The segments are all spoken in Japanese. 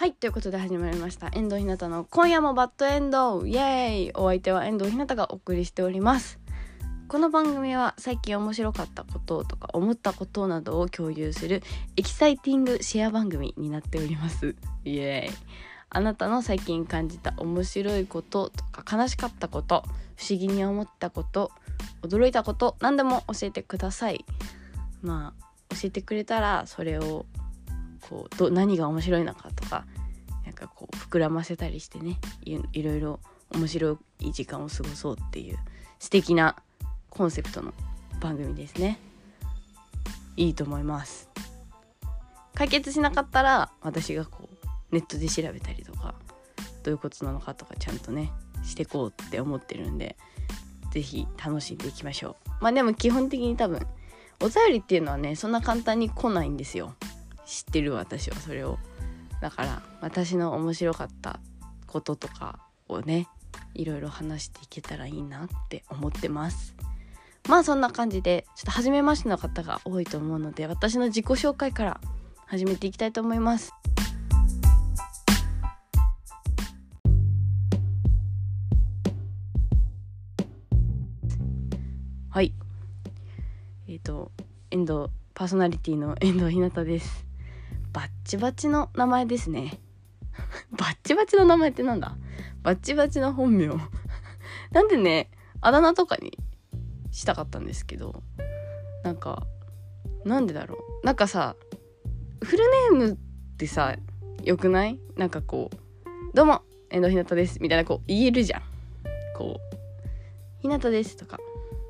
はいということで始まりました。遠藤ひなたの今夜もバッドエンド。イエーイ。お相手は遠藤ひなたがお送りしております。この番組は最近面白かったこととか思ったことなどを共有するエキサイティングシェア番組になっております。イエーイ。あなたの最近感じた面白いこととか悲しかったこと不思議に思ったこと驚いたこと何でも教えてください。まあ教えてくれたらそれをこうど何が面白いのかとかなんかこう膨らませたりしてねいろいろ面白い時間を過ごそうっていう素敵なコンセプトの番組ですね。いいと思います。解決しなかったら私がこうネットで調べたりとかどういうことなのかとかちゃんとねしてこうって思ってるんで是非楽しんでいきましょう。まあでも基本的に多分お便りっていうのはねそんな簡単に来ないんですよ。知ってる私はそれを。だから私の面白かったこととかをねいろいろ話していけたらいいなって思ってます。まあそんな感じでちょっと初めましての方が多いと思うので私の自己紹介から始めていきたいと思います。はい。えっ、ー、と遠藤パーソナリティの遠藤ひなたです。バッチバチの名前ですね。バッチバチの名前ってなんだ？バッチバチの本名。なんでねあだ名とかにしたかったんですけどなんかなんでだろう？なんかさフルネームってさよくない？なんかこう「どうも遠藤ひなたです」みたいなこう言えるじゃん。こう「ひなたです」とか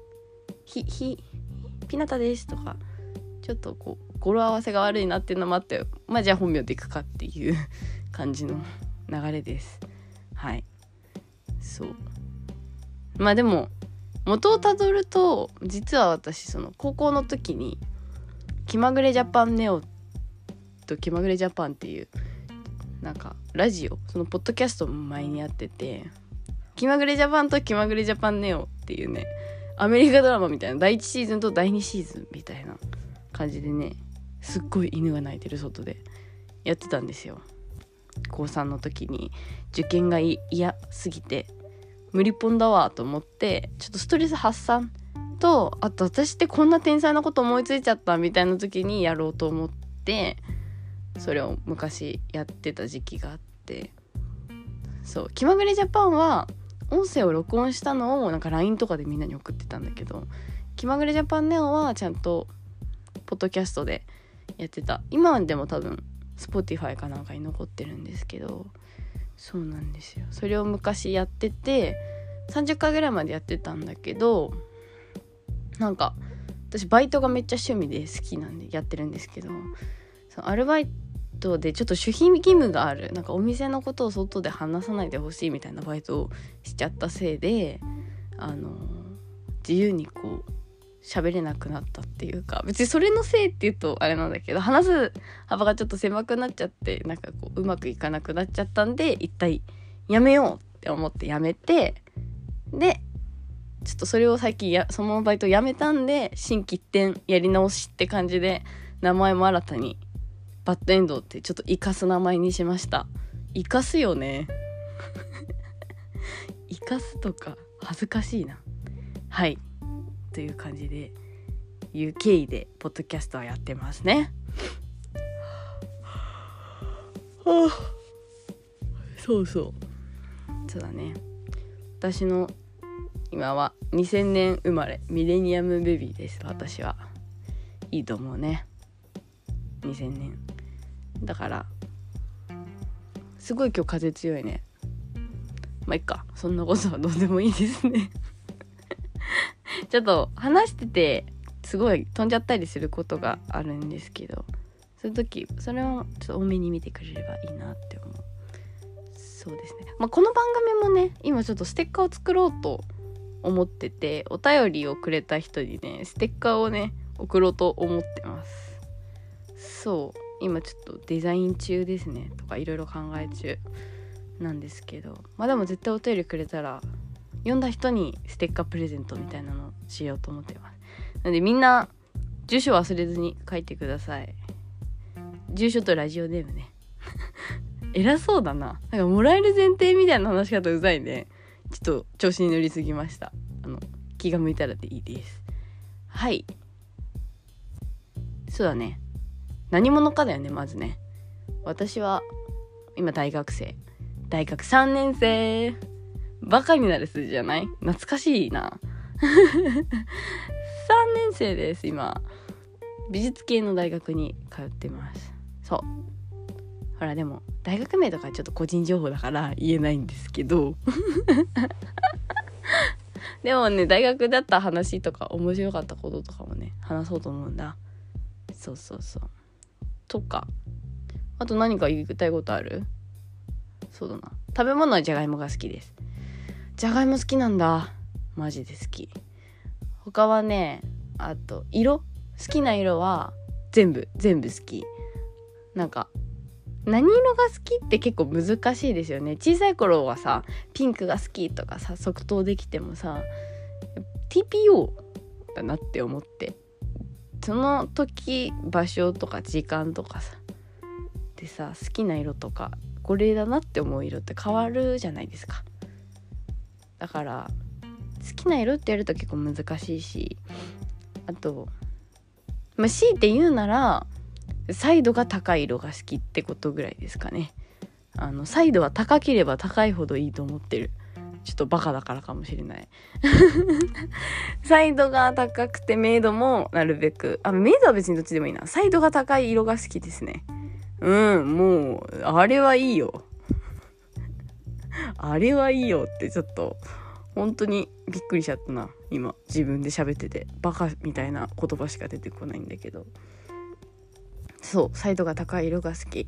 「ひひピナタです」とかちょっとこう語呂合わせが悪いなっていうのもあってまあじゃあ本名でいくかっていう 感じの流れです。はい。そう。まあでも元をたどると実は私その高校の時に気まぐれジャパンネオと気まぐれジャパンっていうなんかラジオそのポッドキャストも前にやってて気まぐれジャパンと気まぐれジャパンネオっていうねアメリカドラマみたいな第1シーズンと第2シーズンみたいな感じでねすっごい犬が鳴いてる外でやってたんですよ。高3の時に。受験が嫌すぎて。無理ポンだわと思ってちょっとストレス発散とあと私ってこんな天才なこと思いついちゃったみたいな時にやろうと思ってそれを昔やってた時期があって。そう。気まぐれジャパンは音声を録音したのをなんか LINE とかでみんなに送ってたんだけど気まぐれジャパンネオはちゃんとポッドキャストでやってた。今でも多分 Spotify かなんかに残ってるんですけどそうなんですよ。それを昔やってて30回ぐらいまでやってたんだけどなんか私バイトがめっちゃ趣味で好きなんでやってるんですけどそのアルバイトでちょっと守秘義務があるなんかお店のことを外で話さないでほしいみたいなバイトをしちゃったせいであの自由にこう喋れなくなったっていうか別にそれのせいって言うとあれなんだけど話す幅がちょっと狭くなっちゃってなんかこううまくいかなくなっちゃったんで一体やめようって思ってやめてでちょっとそれを最近やそのバイトやめたんで心機一転やり直しって感じで名前も新たにバッドエンドってちょっと生かす名前にしました。生かすよね。生かすとか恥ずかしいな。はい。という感じでいう経緯でポッドキャストはやってますね。はあ、そうそう。そうだね。私の今は2000年生まれミレニアムベビーです。私はいいと思うね。2000年。だからすごい今日風強いね。まあいっか。そんなことはどうでもいいですね。ちょっと話しててすごい飛んじゃったりすることがあるんですけどそういう時それをちょっと多めに見てくれればいいなって思う。そうですね。まあこの番組もね今ちょっとステッカーを作ろうと思っててお便りをくれた人にねステッカーをね送ろうと思ってます。そう。今ちょっとデザイン中ですね。とかいろいろ考え中なんですけど。まあでも絶対お便りくれたら読んだ人にステッカープレゼントみたいなのしようと思ってます。なのでみんな住所忘れずに書いてください。住所とラジオネームね。偉そうだな。なんかもらえる前提みたいな話し方うざいね。ちょっと調子に乗りすぎました。あの気が向いたらでいいです。はい。そうだね。何者かだよねまずね。私は今大学生。大学3年生。バカになる数字じゃない？懐かしいな。3年生です今。美術系の大学に通ってます。そう。ほらでも大学名とかちょっと個人情報だから言えないんですけど。でもね大学だった話とか面白かったこととかもね話そうと思うんだ。そうそうそう。とか。あと何か言いたいことある？そうだな。食べ物はじゃがいもが好きです。じゃがいも好きなんだ。マジで好き。他はねあと色？好きな色は全部全部好き。なんか何色が好きって結構難しいですよね。小さい頃はさピンクが好きとかさ即答できてもさ TPO だなって思って。その時場所とか時間とかさでさ好きな色とかこれだなって思う色って変わるじゃないですか。だから好きな色ってやると結構難しいしあとまあ強いて言うならサイドが高い色が好きってことぐらいですかね。あのサイドは高ければ高いほどいいと思ってる。ちょっとバカだからかもしれない。サイドが高くてメイドもなるべく。あメイドは別にどっちでもいいな。サイドが高い色が好きですね。うんもうあれはいいよ。あれはいいよってちょっと本当にびっくりしちゃったな。今自分で喋ってて。バカみたいな言葉しか出てこないんだけど。そうサイドが高い色が好き。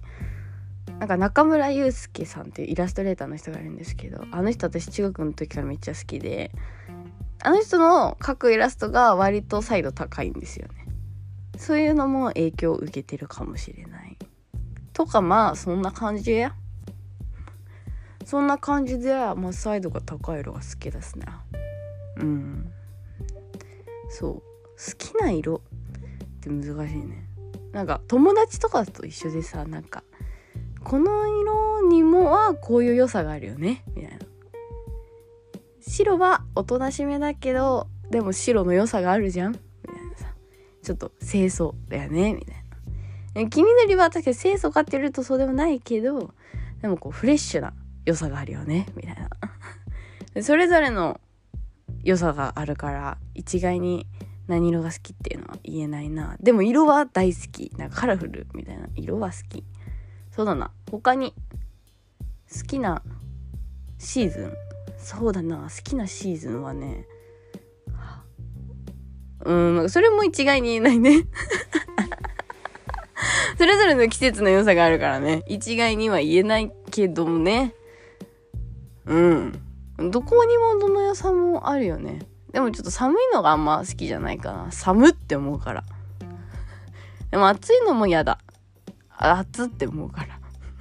なんか中村祐介さんっていうイラストレーターの人がいるんですけどあの人私中学の時からめっちゃ好きであの人の描くイラストが割とサイド高いんですよね。そういうのも影響を受けてるかもしれない。とかまあそんな感じや。そんな感じで、まあ、サイドが高い色が好きですね。うん。そう。好きな色って難しいね。なんか友達とかと一緒でさなんかこの色にもはこういう良さがあるよね。みたいな。白はおとなしめだけどでも白の良さがあるじゃん。みたいなさ。ちょっと清楚だよね。みたいな。黄緑は確かに清楚かって言われるとそうでもないけどでもこうフレッシュな良さがあるよねみたいな。それぞれの良さがあるから一概に何色が好きっていうのは言えないな。でも色は大好き。なんかカラフルみたいな。色は好き。そうだな。他に好きなシーズン。そうだな。好きなシーズンはねうんそれも一概に言えないね。それぞれの季節の良さがあるからね。一概には言えないけどもね。うん。どこにもどの良さんもあるよね。でもちょっと寒いのがあんま好きじゃないかな。寒って思うから。でも暑いのも嫌だ。暑って思うから。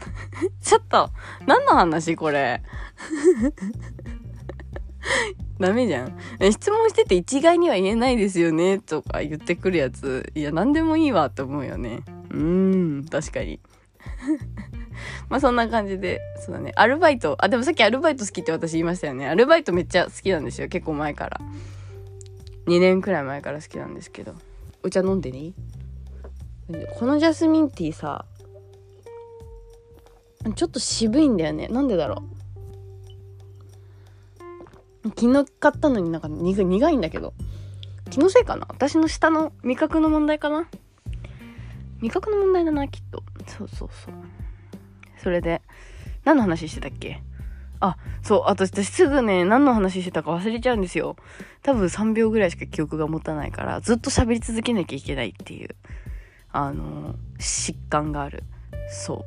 ちょっと何の話これ？ダメじゃん。質問してて一概には言えないですよね。とか言ってくるやつ。いや何でもいいわって思うよね。うーん確かに。まあそんな感じでそうだね。アルバイト。あでもさっきアルバイト好きって私言いましたよね。アルバイトめっちゃ好きなんですよ。結構前から。2年くらい前から好きなんですけど。お茶飲んでね。このジャスミンティーさちょっと渋いんだよね。なんでだろう。昨日買ったのになんか苦いんだけど。気のせいかな。私の舌の味覚の問題かな。味覚の問題だなきっと。そうそうそう。それで。何の話してたっけ？あそうあと私すぐね何の話してたか忘れちゃうんですよ。多分3秒ぐらいしか記憶が持たないからずっと喋り続けなきゃいけないっていうあの疾患がある。そ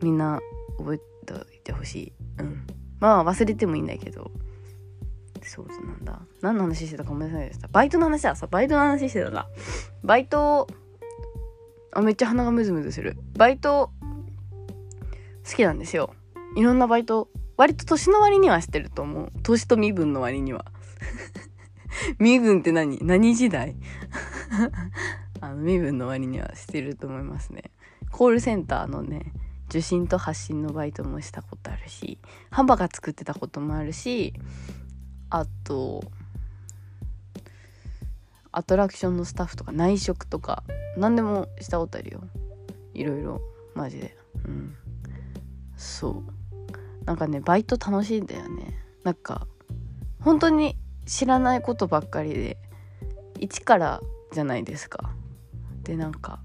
う。みんな覚えておいてほしい。うん。まあ忘れてもいいんだけど。そうなんだ。何の話してたかごめんなさいでしたバイトの話だ。さバイトの話してたんだ。バイトあめっちゃ鼻がムズムズする。バイト好きなんですよ。いろんなバイト割と年の割にはしてると思う。年と身分の割には。身分って何？何時代？あの身分の割にはしてると思いますね。コールセンターのね受信と発信のバイトもしたことあるしハンバーガー作ってたこともあるしあとアトラクションのスタッフとか内職とか何でもしたことあるよ。いろいろマジで。うん。そう。なんかねバイト楽しいんだよね。なんか本当に知らないことばっかりで一からじゃないですか。でなんか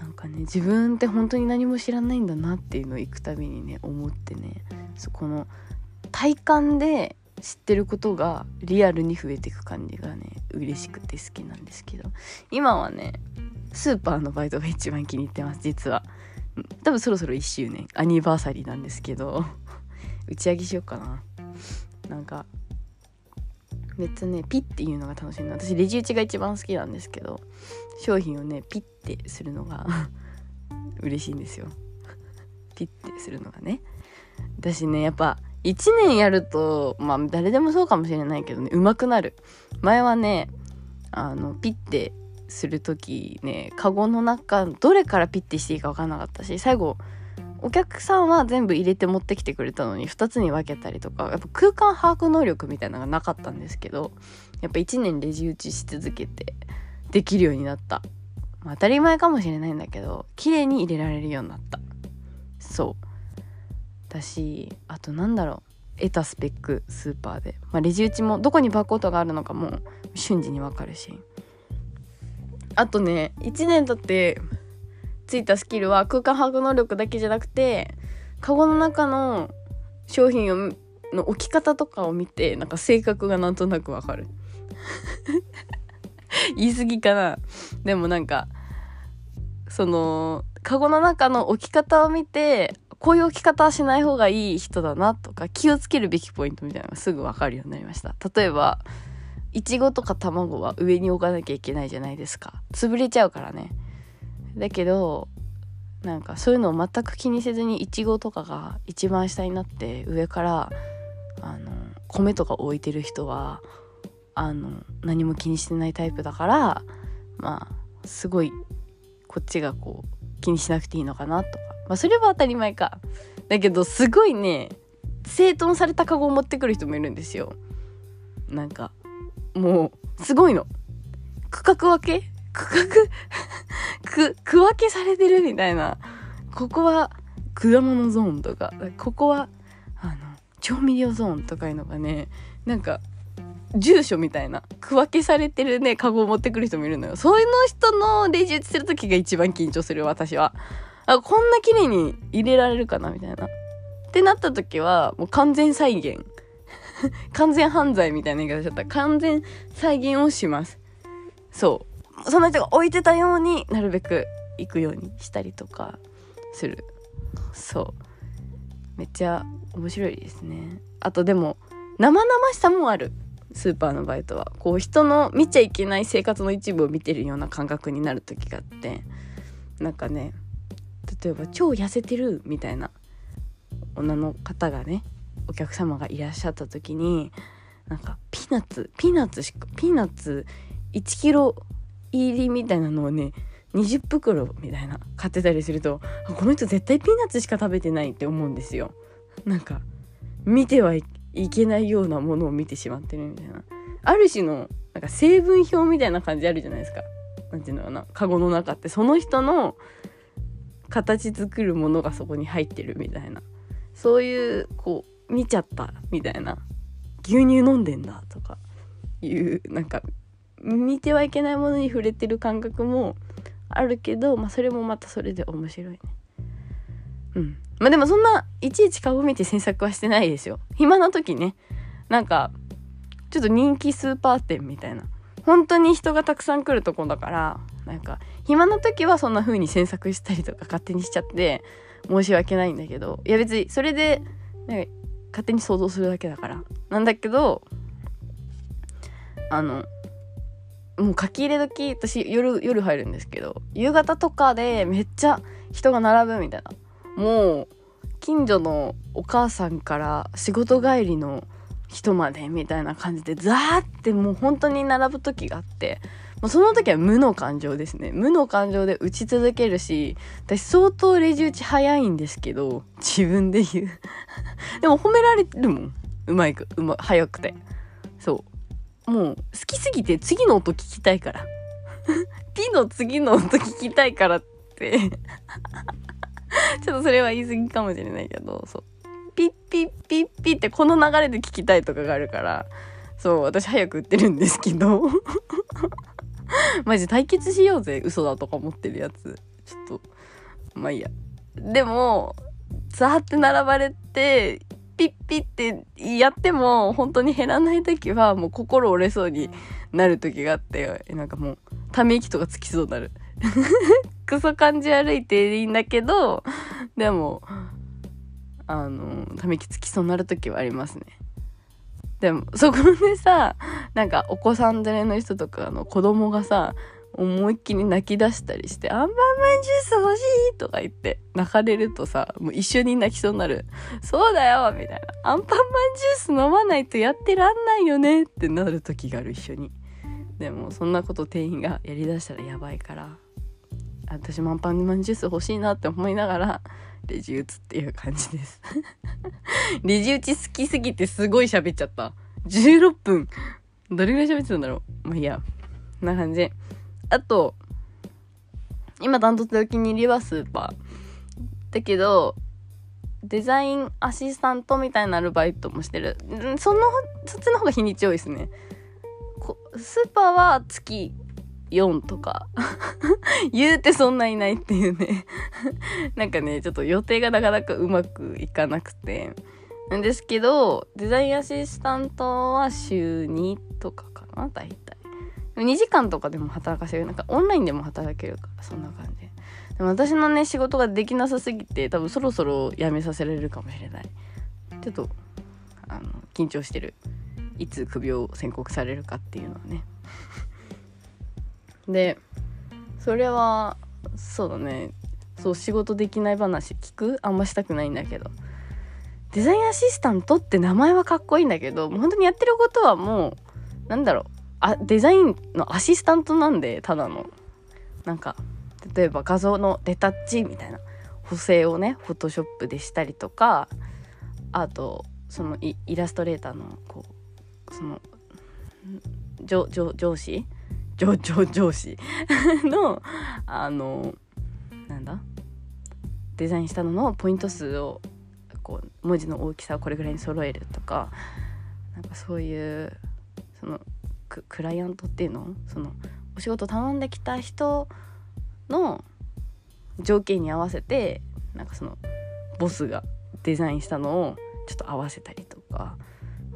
なんかね自分って本当に何も知らないんだなっていうのを行くたびにね思ってねそこの体感で知ってることがリアルに増えていく感じがね嬉しくて好きなんですけど。今はねスーパーのバイトが一番気に入ってます実は。多分そろそろ1周年アニバーサリーなんですけど 打ち上げしようかな。なんかめっちゃねピッていうのが楽しいの。私レジ打ちが一番好きなんですけど商品をねピッてするのが 嬉しいんですよ。ピッてするのがね。私ねやっぱ1年やるとまあ誰でもそうかもしれないけどね上手くなる。前はねあのピッてする時ねカゴの中どれからピッてしていいか分かんなかったし最後お客さんは全部入れて持ってきてくれたのに2つに分けたりとかやっぱ空間把握能力みたいなのがなかったんですけどやっぱ1年レジ打ちし続けてできるようになった、まあ、当たり前かもしれないんだけど綺麗に入れられるようになった。そう。だしあとなんだろう。得たスペックスーパーで、まあ、レジ打ちもどこにバーコードがあるのかも瞬時に分かるし。あとね1年経ってついたスキルは空間把握能力だけじゃなくてカゴの中の商品をの置き方とかを見てなんか性格がなんとなくわかる。言い過ぎかな。でもなんかそのカゴの中の置き方を見てこういう置き方はしない方がいい人だなとか気をつけるべきポイントみたいなのがすぐ分かるようになりました。例えばいちごとか卵は上に置かなきゃいけないじゃないですか。潰れちゃうからね。だけどなんかそういうのを全く気にせずにいちごとかが一番下になって上からあの米とか置いてる人はあの何も気にしてないタイプだからまあすごいこっちがこう気にしなくていいのかなとか。まあそれは当たり前か。だけどすごいね整頓されたカゴを持ってくる人もいるんですよ。なんかもうすごいの。区画分け？区画？区区分けされてるみたいな。ここは果物ゾーンとか。ここはあの調味料ゾーンとかいうのがねなんか住所みたいな。区分けされてるねカゴを持ってくる人もいるのよ。そういうの人のレジ打ちする時が一番緊張する私は。あこんな綺麗に入れられるかなみたいな。ってなった時はもう完全再現。完全犯罪みたいな言い方しちゃった。完全再現をします。そう。その人が置いてたようになるべく行くようにしたりとかする。そう。めっちゃ面白いですね。あとでも生々しさもある。スーパーのバイトは。こう人の見ちゃいけない生活の一部を見てるような感覚になる時があって。なんかね例えば超痩せてるみたいな女の方がねお客様がいらっしゃった時になんかピーナッツピーナッツしかピーナッツ1キロ入りみたいなのをね20袋みたいな買ってたりするとこの人絶対ピーナッツしか食べてないって思うんですよ。なんか見てはいけないようなものを見てしまってるみたいな。ある種のなんか成分表みたいな感じあるじゃないですか。何ていうのかな。カゴの中って。その人の形作るものがそこに入ってるみたいな。そういうこう見ちゃったみたいな。牛乳飲んでんだとかいうなんか見てはいけないものに触れてる感覚もあるけど、まあ、それもまたそれで面白いね。うん。まあでもそんないちいち顔見て詮索はしてないですよ。暇な時ね。なんかちょっと人気スーパー店みたいな。本当に人がたくさん来るとこだからなんか暇な時はそんな風に詮索したりとか勝手にしちゃって申し訳ないんだけどいや別にそれでなんか勝手に想像するだけだから。なんだけどあのもう書き入れ時私夜夜入るんですけど夕方とかでめっちゃ人が並ぶみたいな。もう近所のお母さんから仕事帰りの人までみたいな感じでザーってもう本当に並ぶ時があってもうその時は無の感情ですね。無の感情で打ち続けるし私相当レジ打ち早いんですけど自分で言う。でも褒められるもん。うまいくうま早くて。そう。もう好きすぎて次の音聞きたいから。ピの次の音聞きたいからって。ちょっとそれは言い過ぎかもしれないけどそう。ピッピッピッピってこの流れで聞きたいとかがあるからそう私早く売ってるんですけど。マジ対決しようぜ嘘だとか思ってるやつ。ちょっとまあいいや。でもザーって並ばれてピッピッてやっても本当に減らない時はもう心折れそうになる時があってなんかもうため息とかつきそうになる。クソ感じ悪いっていいんだけどでもあのため息つきそうになる時はありますね。でもそこでさなんかお子さん連れの人とかの子供がさ思いっきり泣き出したりして「アンパンマンジュース欲しい!」とか言って泣かれるとさもう一緒に泣きそうになる「そうだよ!」みたいな「アンパンマンジュース飲まないとやってらんないよね」ってなる時がある一緒にでもそんなこと店員がやりだしたらやばいから私もアンパンマンジュース欲しいなって思いながらレジ打つっていう感じです レジ打ち好きすぎてすごい喋っちゃった。16分。どれぐらい喋ってたんだろうまあいいや。こんな感じ。あと、今ダントツでお気に入りはスーパー。だけど、デザインアシスタントみたいなアルバイトもしてる。その、そっちの方が日にち多いですね。スーパーは月4とか。言うてそんないないっていうね。なんかねちょっと予定がなかなかうまくいかなくて。なんですけどデザインアシスタントは週2とかかな大体。2時間とかでも働かせる。なんかオンラインでも働けるからそんな感じ。でも私のね仕事ができなさすぎて多分そろそろ辞めさせられるかもしれない。ちょっとあの緊張してる。いつ首を宣告されるかっていうのはね。でそれはそうだね。そう仕事できない話聞く？あんましたくないんだけど。デザインアシスタントって名前はかっこいいんだけど本当にやってることはもうなんだろう。あデザインのアシスタントなんでただの。なんか例えば画像のレタッチみたいな。補正をねフォトショップでしたりとかあとそのイラストレーターのこうその上上司上上上司。のあのなんだ？デザインしたののポイント数をこう文字の大きさをこれぐらいに揃えるとかなんかそういうそのククライアントっていうの？そのお仕事頼んできた人の条件に合わせてなんかそのボスがデザインしたのをちょっと合わせたりとか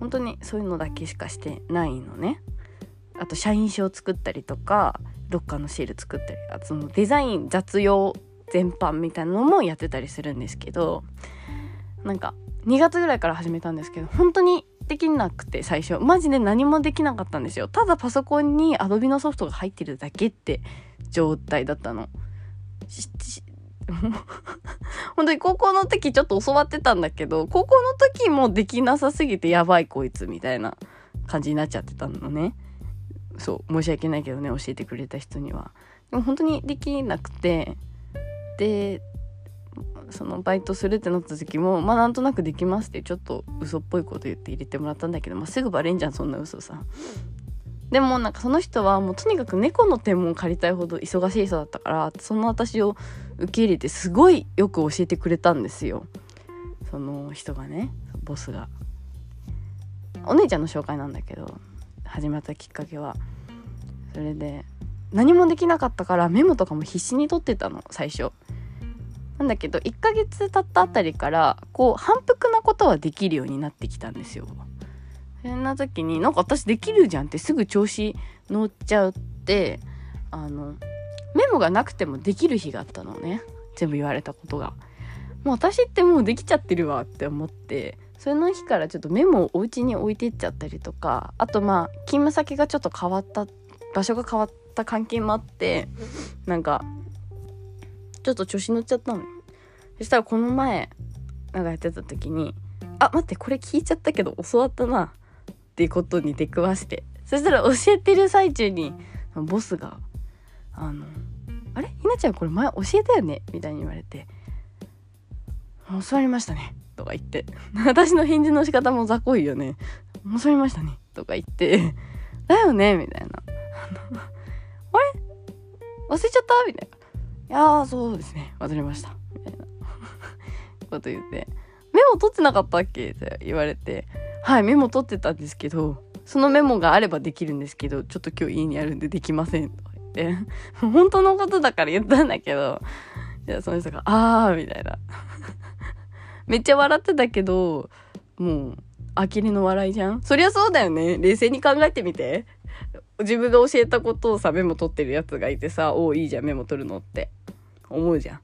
本当にそういうのだけしかしてないのね。あと社員証作ったりとかロッカーのシール作ったりあとそのデザイン雑用全般みたいなのもやってたりするんですけどなんか2月ぐらいから始めたんですけど本当にできなくて最初。マジで何もできなかったんですよ。ただパソコンに Adobe のソフトが入ってるだけって状態だったの。本当に高校の時ちょっと教わってたんだけど高校の時もできなさすぎてやばいこいつみたいな感じになっちゃってたのね。そう申し訳ないけどね教えてくれた人には。でも本当にできなくて。でそのバイトするってなった時もまあなんとなくできますってちょっと嘘っぽいこと言って入れてもらったんだけど、まあ、すぐバレんじゃんそんな嘘さ。でもなんかその人はもうとにかく猫の天文借りたいほど忙しい人だったからその私を受け入れてすごいよく教えてくれたんですよ。その人がねボスが。お姉ちゃんの紹介なんだけど。始まったきっかけは。それで何もできなかったからメモとかも必死に取ってたの最初。なんだけど1ヶ月経ったあたりからこう反復なことはできるようになってきたんですよ。そんな時になんか私できるじゃんってすぐ調子乗っちゃってあのメモがなくてもできる日があったのね。全部言われたことが。もう私ってもうできちゃってるわって思って。その日からちょっとメモをお家に置いてっちゃったりとかあとまあ勤務先がちょっと変わった場所が変わった関係もあってなんかちょっと調子乗っちゃったの。そしたらこの前なんかやってた時に「あ待ってこれ聞いちゃったけど教わったな」っていうことに出くわして。そしたら教えてる最中にボスがあの「あれ？ひなちゃんこれ前教えたよね?」みたいに言われて「教わりましたね」か言って。私の返事の仕方も雑魚いよね「教わりましたね」とか言って「だよね」みたいな「あれ？忘れちゃった?」みたいな「いやーそうですね。忘れました」みたいな。こと言って「メモ取ってなかったっけ?」って言われて「はいメモ取ってたんですけどそのメモがあればできるんですけどちょっと今日家にあるんでできません」とか言って。本当のことだから言ったんだけど。いやその人が「あー」みたいな。めっちゃ笑ってたけどもう呆れの笑いじゃん？そりゃそうだよね。冷静に考えてみて。自分が教えたことをさメモ取ってるやつがいてさ「おおいいじゃんメモ取るの」って。思うじゃん。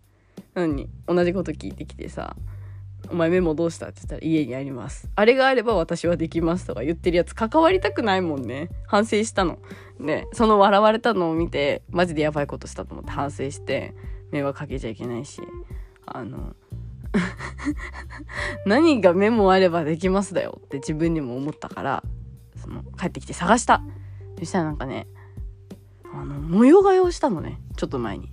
なのに同じこと聞いてきてさ「お前メモどうした?」って言ったら「家にあります」「あれがあれば私はできます」とか言ってるやつ関わりたくないもんね。反省したの。ねその笑われたのを見てマジでやばいことしたと思って反省して迷惑かけちゃいけないしあの 何がメモあればできますだよって自分にも思ったからその帰ってきて探した。そしたらなんかねあの模様替えをしたのね。ちょっと前に。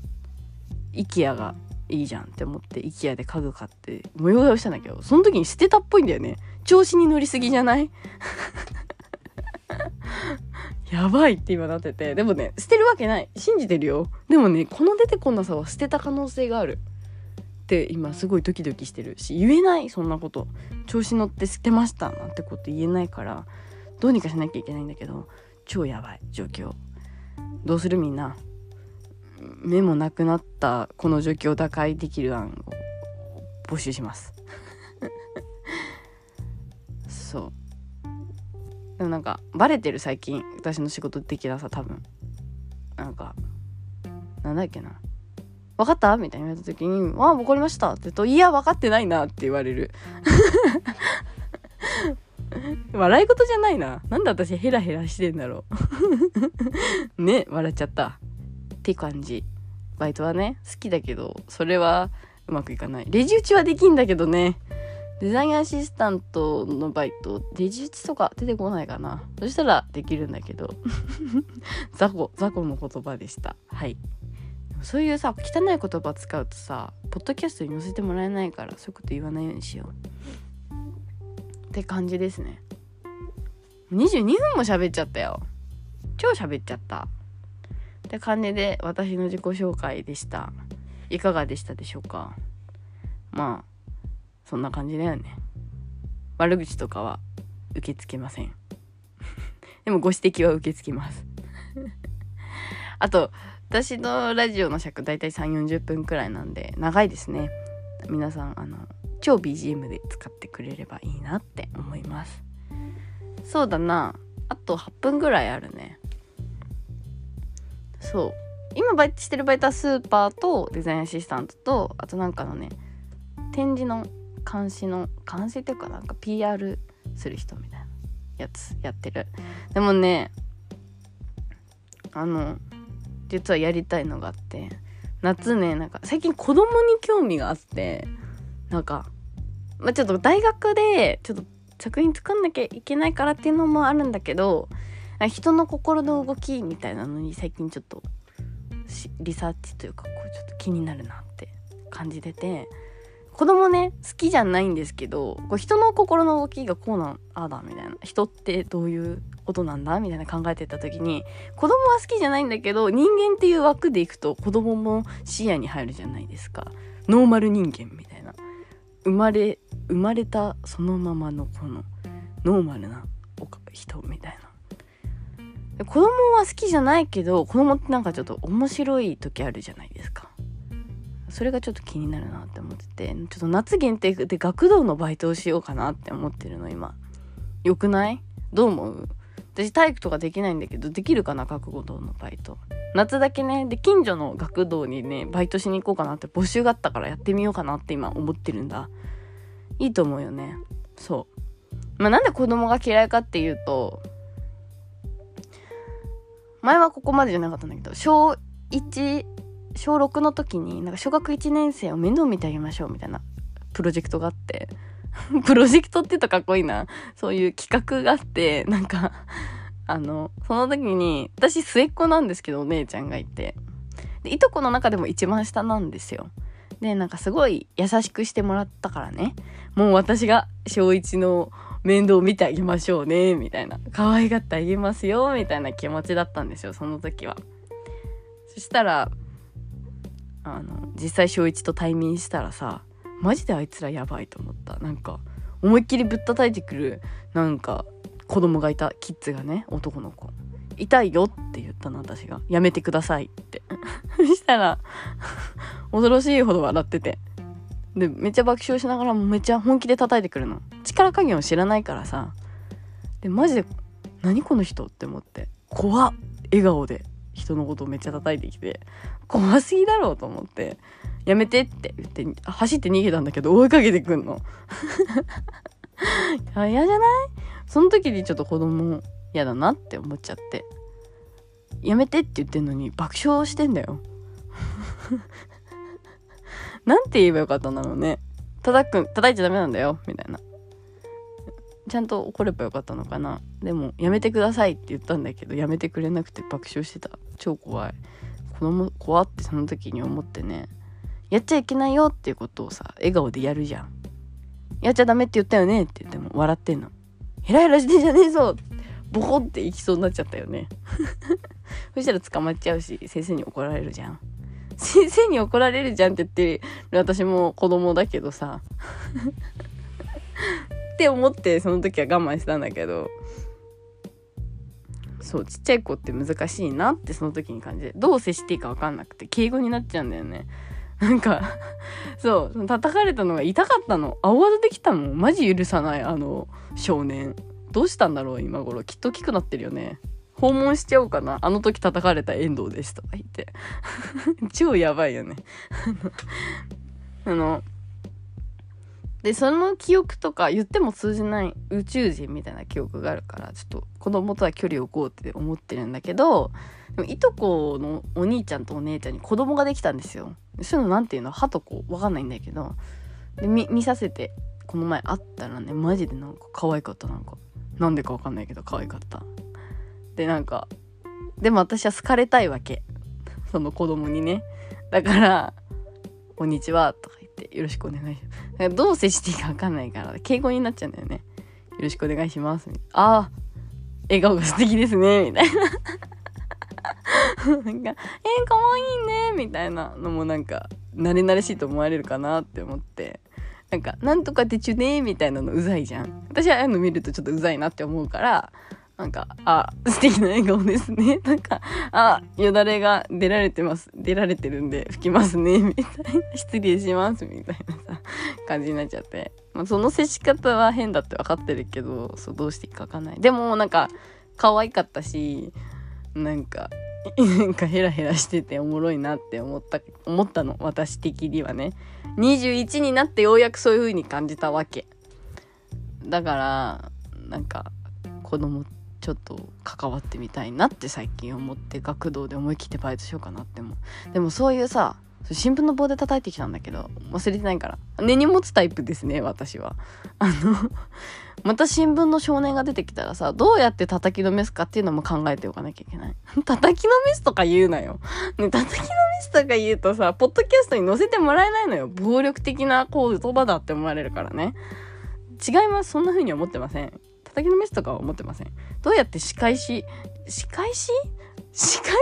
IKEA がいいじゃんって思って IKEA で家具買って模様替えをしたんだけどその時に捨てたっぽいんだよね。調子に乗りすぎじゃない？やばいって今なってて。でもね捨てるわけない。信じてるよ。でもねこの出てこなさは捨てた可能性がある。って今すごいドキドキしてるし言えないそんなこと。調子乗って捨てましたなんてこと言えないからどうにかしなきゃいけないんだけど超やばい状況。どうするみんな。目もなくなったこの状況を打開できる案を募集します。そう。でもなんかバレてる最近私の仕事的なさ多分。なんかなんだっけな。分かった？みたいに言われた時に「ああ分かりました」って言うと「いや分かってないな」って言われる。笑い事じゃないな。なんで私ヘラヘラしてんだろう。ね笑っちゃった。って感じ。バイトはね好きだけどそれはうまくいかない。レジ打ちはできんだけどね。デザインアシスタントのバイトレジ打ちとか出てこないかな。そしたらできるんだけど。雑魚雑魚の言葉でした。はいそういうさ汚い言葉使うとさポッドキャストに載せてもらえないからそういうこと言わないようにしよう。って感じですね。22分も喋っちゃったよ。超喋っちゃった。って感じで私の自己紹介でした。いかがでしたでしょうか？まあそんな感じだよね。悪口とかは受け付けません。でもご指摘は受け付けます。あと私のラジオの尺だいたい3 4 0分くらいなんで長いですね。皆さんあの超 BGM で使ってくれればいいなって思います。そうだな。あと8分ぐらいあるね。そう。今バイトしてるバイトはスーパーとデザインアシスタントとあとなんかのね展示の監視の監視っていうかなんか PR する人みたいなやつやってる。でもねあの実はやりたいのがあって。夏ねなんか最近子供に興味があって。なんか、まあ、ちょっと大学でちょっと作品作んなきゃいけないからっていうのもあるんだけど人の心の動きみたいなのに最近ちょっとリサーチというかこうちょっと気になるなって感じてて。子供ね好きじゃないんですけどこう人の心の動きがこうなんあだみたいな人ってどういうことなんだみたいな考えてた時に子供は好きじゃないんだけど人間っていう枠でいくと子供も視野に入るじゃないですか。ノーマル人間みたいな。生まれ生まれたそのままのこのノーマルな人みたいな。子供は好きじゃないけど子供ってなんかちょっと面白い時あるじゃないですか。それがちょっと気になるなって思っててちょっと夏限定で学童のバイトをしようかなって思ってるの今。よくない？どう思う？私体育とかできないんだけどできるかな？学童のバイト。夏だけね。で近所の学童にねバイトしに行こうかなって募集があったからやってみようかなって今思ってるんだ。いいと思うよね。そう。まあなんで子供が嫌いかっていうと前はここまでじゃなかったんだけど小1小6の時になんか小学1年生を面倒見てあげましょうみたいなプロジェクトがあって。プロジェクトって言うとかっこいいな。そういう企画があってなんか あのその時に私末っ子なんですけどお姉ちゃんがいて。でいとこの中でも一番下なんですよ。でなんかすごい優しくしてもらったからね。もう私が小一の面倒見てあげましょうねみたいな。可愛がってあげますよみたいな気持ちだったんですよその時は。そしたらあの実際小一と対面したらさマジであいつらやばいと思った。なんか思いっきりぶったたいてくるなんか子供がいたキッズがね男の子。痛いよって言ったの私が。やめてくださいって。そ したら恐ろしいほど笑ってて。でめっちゃ爆笑しながらもめっちゃ本気で叩いてくるの。力加減を知らないからさ。でマジで何この人って思って。怖っ。笑顔で。人のことをめっちゃ叩いてきて怖すぎだろうと思ってやめてって言って走って逃げたんだけど追いかけてくんの。嫌じゃない？その時にちょっと子供嫌だなって思っちゃって。やめてって言ってんのに爆笑してんだよ。なんて言えばよかったんだろうね。叩く叩いちゃダメなんだよみたいな。ちゃんと怒ればよかったのかな。でもやめてくださいって言ったんだけどやめてくれなくて爆笑してた。超怖い。子供怖ってその時に思ってね。やっちゃいけないよっていうことをさ笑顔でやるじゃん。やっちゃダメって言ったよねって言っても笑ってんの。ヘラヘラしてんじゃねえぞボコっていきそうになっちゃったよね。そしたら捕まっちゃうし先生に怒られるじゃん。先生に怒られるじゃんって言ってる私も子供だけどさ。って思ってその時は我慢したんだけどそうちっちゃい子って難しいなってその時に感じてどう接していいか分かんなくて敬語になっちゃうんだよね。なんかそう叩かれたのが痛かったの。青技できたのマジ許さないあの少年。どうしたんだろう今頃。きっと大きくなってるよね。訪問しちゃおうかな。あの時叩かれた遠藤ですとか言って。超やばいよね。あのでその記憶とか言っても通じない宇宙人みたいな記憶があるからちょっと子供とは距離を置こうって思ってるんだけどでもいとこのお兄ちゃんとお姉ちゃんに子供ができたんですよ。そういうの何ていうの？歯とこう分かんないんだけどで見させてこの前会ったらねマジでなんか可愛かった。なんかなんでか分かんないけど可愛かった。でなんかでも私は好かれたいわけ。その子供にね。だから「こんにちは」とかって「よろしくお願いします」どう接していいか分かんないから敬語になっちゃうんだよね「よろしくお願いします」ああ笑顔が素敵ですね」みたいな。なんか「えー、かわいいね」みたいなのもなんか慣れ慣れしいと思われるかなって思って。なんか「なんとかってちゅね」みたいなのうざいじゃん。私はああいうの見るとちょっとうざいなって思うからなんか、あ、素敵な笑顔ですね。なんか、あ、よだれが出られてます。出られてるんで拭きますね。みたいな。失礼します。みたいなさ、感じになっちゃって。まあ、その接し方は変だって分かってるけど、そう、どうしていいか分かんない。でも、なんか、可愛かったし、なんか、なんかヘラヘラしてておもろいなって思った、思ったの。私的にはね。21になってようやくそういう風に感じたわけ。だから、なんか、子供って、ちょっと関わってみたいなって最近思って学童で思い切ってバイトしようかなって思うでもそういうさ新聞の棒で叩いてきたんだけど忘れてないから。根に持つタイプですね私は。あの また新聞の少年が出てきたらさどうやって叩きのめすかっていうのも考えておかなきゃいけない。叩きのめすとか言うなよ。ね叩きのめすとか言うとさポッドキャストに載せてもらえないのよ。暴力的なこう言葉だって思われるからね。違います。そんな風に思ってません。叩きのめすとかは思ってません。どうやって仕返し仕返し？仕返し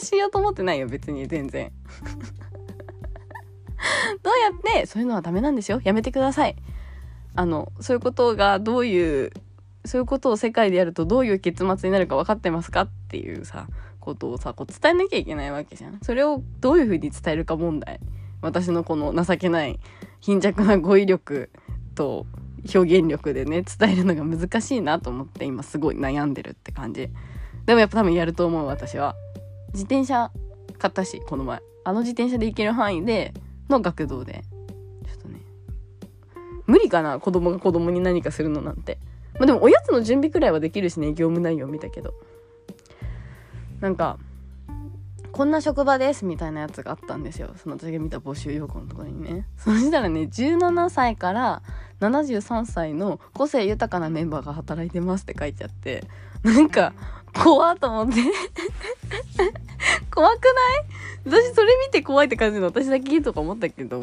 はしようと思ってないよ別に全然。どうやってそういうのはダメなんですよ。やめてください。あのそういうことがどういうそういうことを世界でやるとどういう結末になるか分かってますかっていうさことをさこう伝えなきゃいけないわけじゃん。それをどういうふうに伝えるか問題。私のこの情けない貧弱な語彙力と表現力でね伝えるのが難しいなと思って今すごい悩んでるって感じ。でもやっぱ多分やると思う私は。自転車買ったしこの前。あの自転車で行ける範囲での学童で。ちょっとね。無理かな子供が子供に何かするのなんて。まあでもおやつの準備くらいはできるしね業務内容見たけど。なんかこんな職場ですみたいなやつがあったんですよ。その私が見た募集要項のところにね。そしたらね17歳から73歳の個性豊かなメンバーが働いてますって書いてあってなんか怖っと思って。怖くない？私それ見て怖いって感じの私だけとか思ったけど。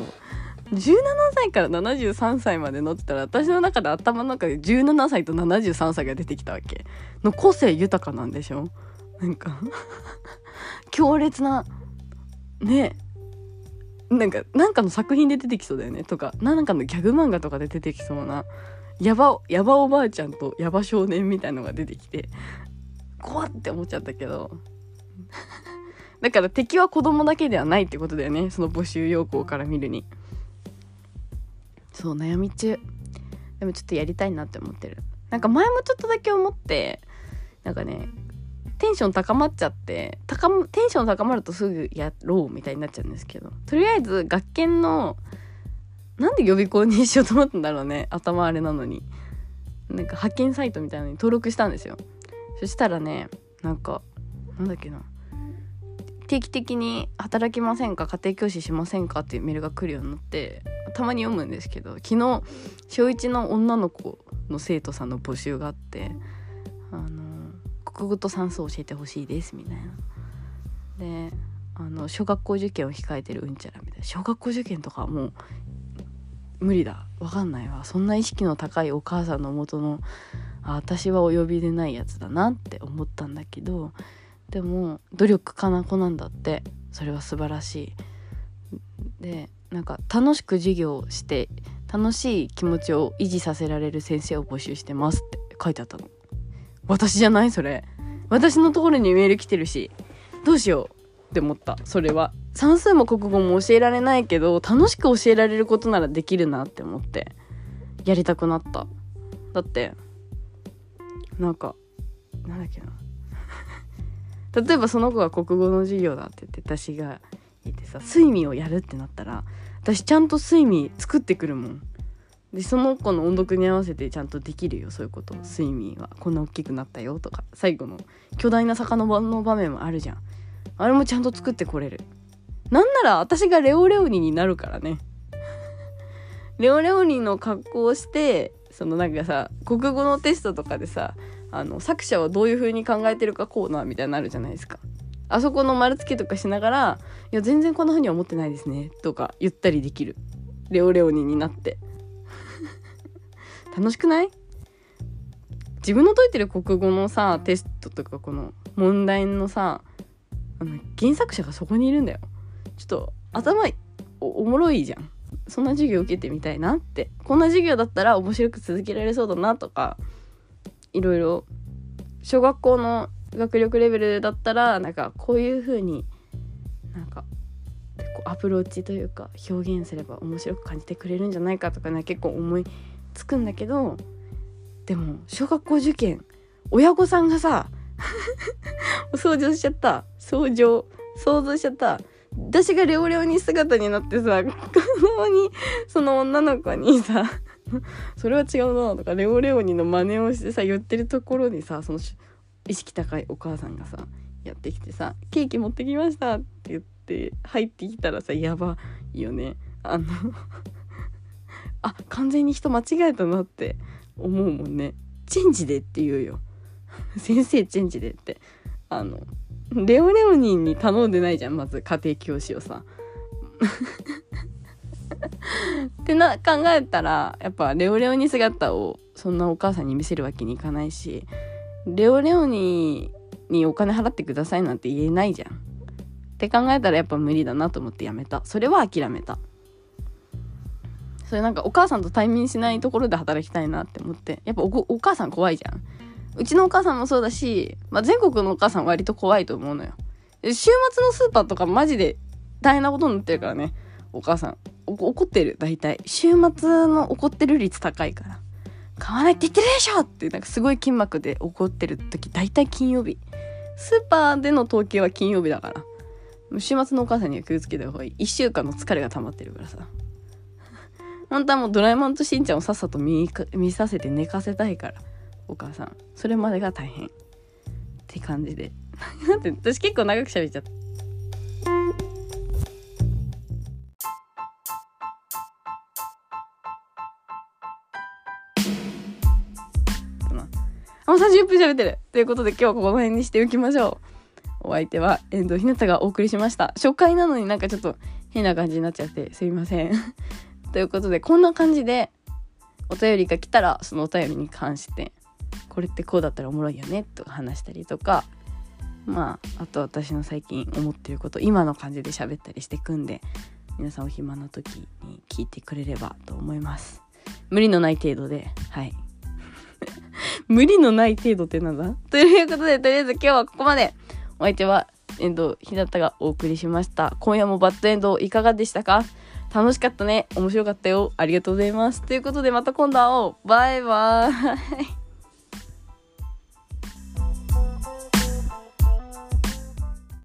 17歳から73歳まで乗ってたら私の中で頭の中で17歳と73歳が出てきたわけ。の個性豊かなんでしょ？なんか。強烈なね。なんかなんかの作品で出てきそうだよねとかなんかのギャグ漫画とかで出てきそうなヤバヤバおばあちゃんとヤバ少年みたいのが出てきて怖って思っちゃったけど。だから敵は子供だけではないってことだよねその募集要項から見るに。そう悩み中。でもちょっとやりたいなって思ってる。なんか前もちょっとだけ思ってなんかねテンション高まっちゃって高テンション高まるとすぐやろうみたいになっちゃうんですけど。とりあえず学研のなんで予備校にしようと思ったんだろうね。頭あれなのに。なんか派遣サイトみたいなのに登録したんですよ。そしたらねなんかなんだっけな。定期的に働きませんか？家庭教師しませんか？っていうメールが来るようになってたまに読むんですけど昨日小1の女の子の生徒さんの募集があってあの国語と算数を教えてほしいですみたいな。であの小学校受験を控えてるうんちゃらみたいな。小学校受験とかもう無理だ。わかんないわ。そんな意識の高いお母さんのもとのあ私はお呼びでないやつだなって思ったんだけどでも努力家な子なんだって。それは素晴らしい。でなんか楽しく授業をして楽しい気持ちを維持させられる先生を募集してますって書いてあったの。私じゃない？それ。私のところにメール来てるし。どうしよう？って思った。それは。算数も国語も教えられないけど楽しく教えられることならできるなって思って。やりたくなった。だってなんかなんだっけな。例えばその子が国語の授業だって言って私がいてさ睡眠をやるってなったら私ちゃんと睡眠作ってくるもん。でその子の音読に合わせてちゃんとできるよそういうこと。睡眠は。こんな大きくなったよとか。最後の巨大な魚の場面もあるじゃん。あれもちゃんと作ってこれる。なんなら私がレオレオニになるからね。レオレオニの格好をしてそのなんかさ国語のテストとかでさあの作者はどういう風に考えてるかコーナーみたいになるじゃないですか。あそこの丸付けとかしながら「いや全然こんな風には思ってないですね」とか言ったりできる。レオレオニになって。楽しくない？自分の解いてる国語のさテストとかこの問題のさあの原作者がそこにいるんだよ。ちょっと頭おもろいじゃん。そんな授業受けてみたいなって。こんな授業だったら面白く続けられそうだなとかいろいろ。小学校の学力レベルだったらなんかこういう風になんかアプローチというか表現すれば面白く感じてくれるんじゃないかとかね結構思いつくんだけどでも小学校受験親御さんがさ 想像しちゃった。想像想像しちゃった。私がレオレオに姿になってさ子供にその女の子にさ それは違うなとかレオレオニの真似をしてさ言ってるところにさその意識高いお母さんがさやってきてさ「ケーキ持ってきました」って言って入ってきたらさやばいよね。あのあ完全に人間違えたなって思うもんね。チェンジでって言うよ。先生チェンジでって。あのレオレオニンに頼んでないじゃんまず家庭教師をさ。ってな考えたらやっぱレオレオニ姿をそんなお母さんに見せるわけにいかないしレオレオニにお金払ってくださいなんて言えないじゃん。って考えたらやっぱ無理だなと思ってやめた。それは諦めた。それなんかお母さんと対面しないところで働きたいなって思って。やっぱお母さん怖いじゃん。うちのお母さんもそうだし、まあ、全国のお母さん割と怖いと思うのよ。週末のスーパーとかマジで大変なことになってるからね。お母さん。怒ってる。大体。週末の怒ってる率高いから。買わないって言ってるでしょってなんかすごい筋膜で怒ってる時大体金曜日。スーパーでの統計は金曜日だから。週末のお母さんには気をつけた方がいい。1週間の疲れが溜まってるからさ。本当はもうドラえもんとしんちゃんをさっさと見させて寝かせたいからお母さんそれまでが大変って感じで 私結構長く喋っちゃったあ、もう30分喋ってるということで今日はこの辺にしておきましょう。お相手は遠藤ひなたがお送りしました。初回なのになんかちょっと変な感じになっちゃってすいません。ということでこんな感じでお便りが来たらそのお便りに関してこれってこうだったらおもろいよねと話したりとかまああと私の最近思ってること今の感じで喋ったりしてくんで皆さんお暇な時に聞いてくれればと思います。無理のない程度ではい。無理のない程度ってなんだ？ということでとりあえず今日はここまで。お相手は遠藤ひなたがお送りしました。今夜もバッドエンドいかがでしたか？楽しかったね。面白かったよ。ありがとうございます。ということでまた今度会おう。バイバーイ。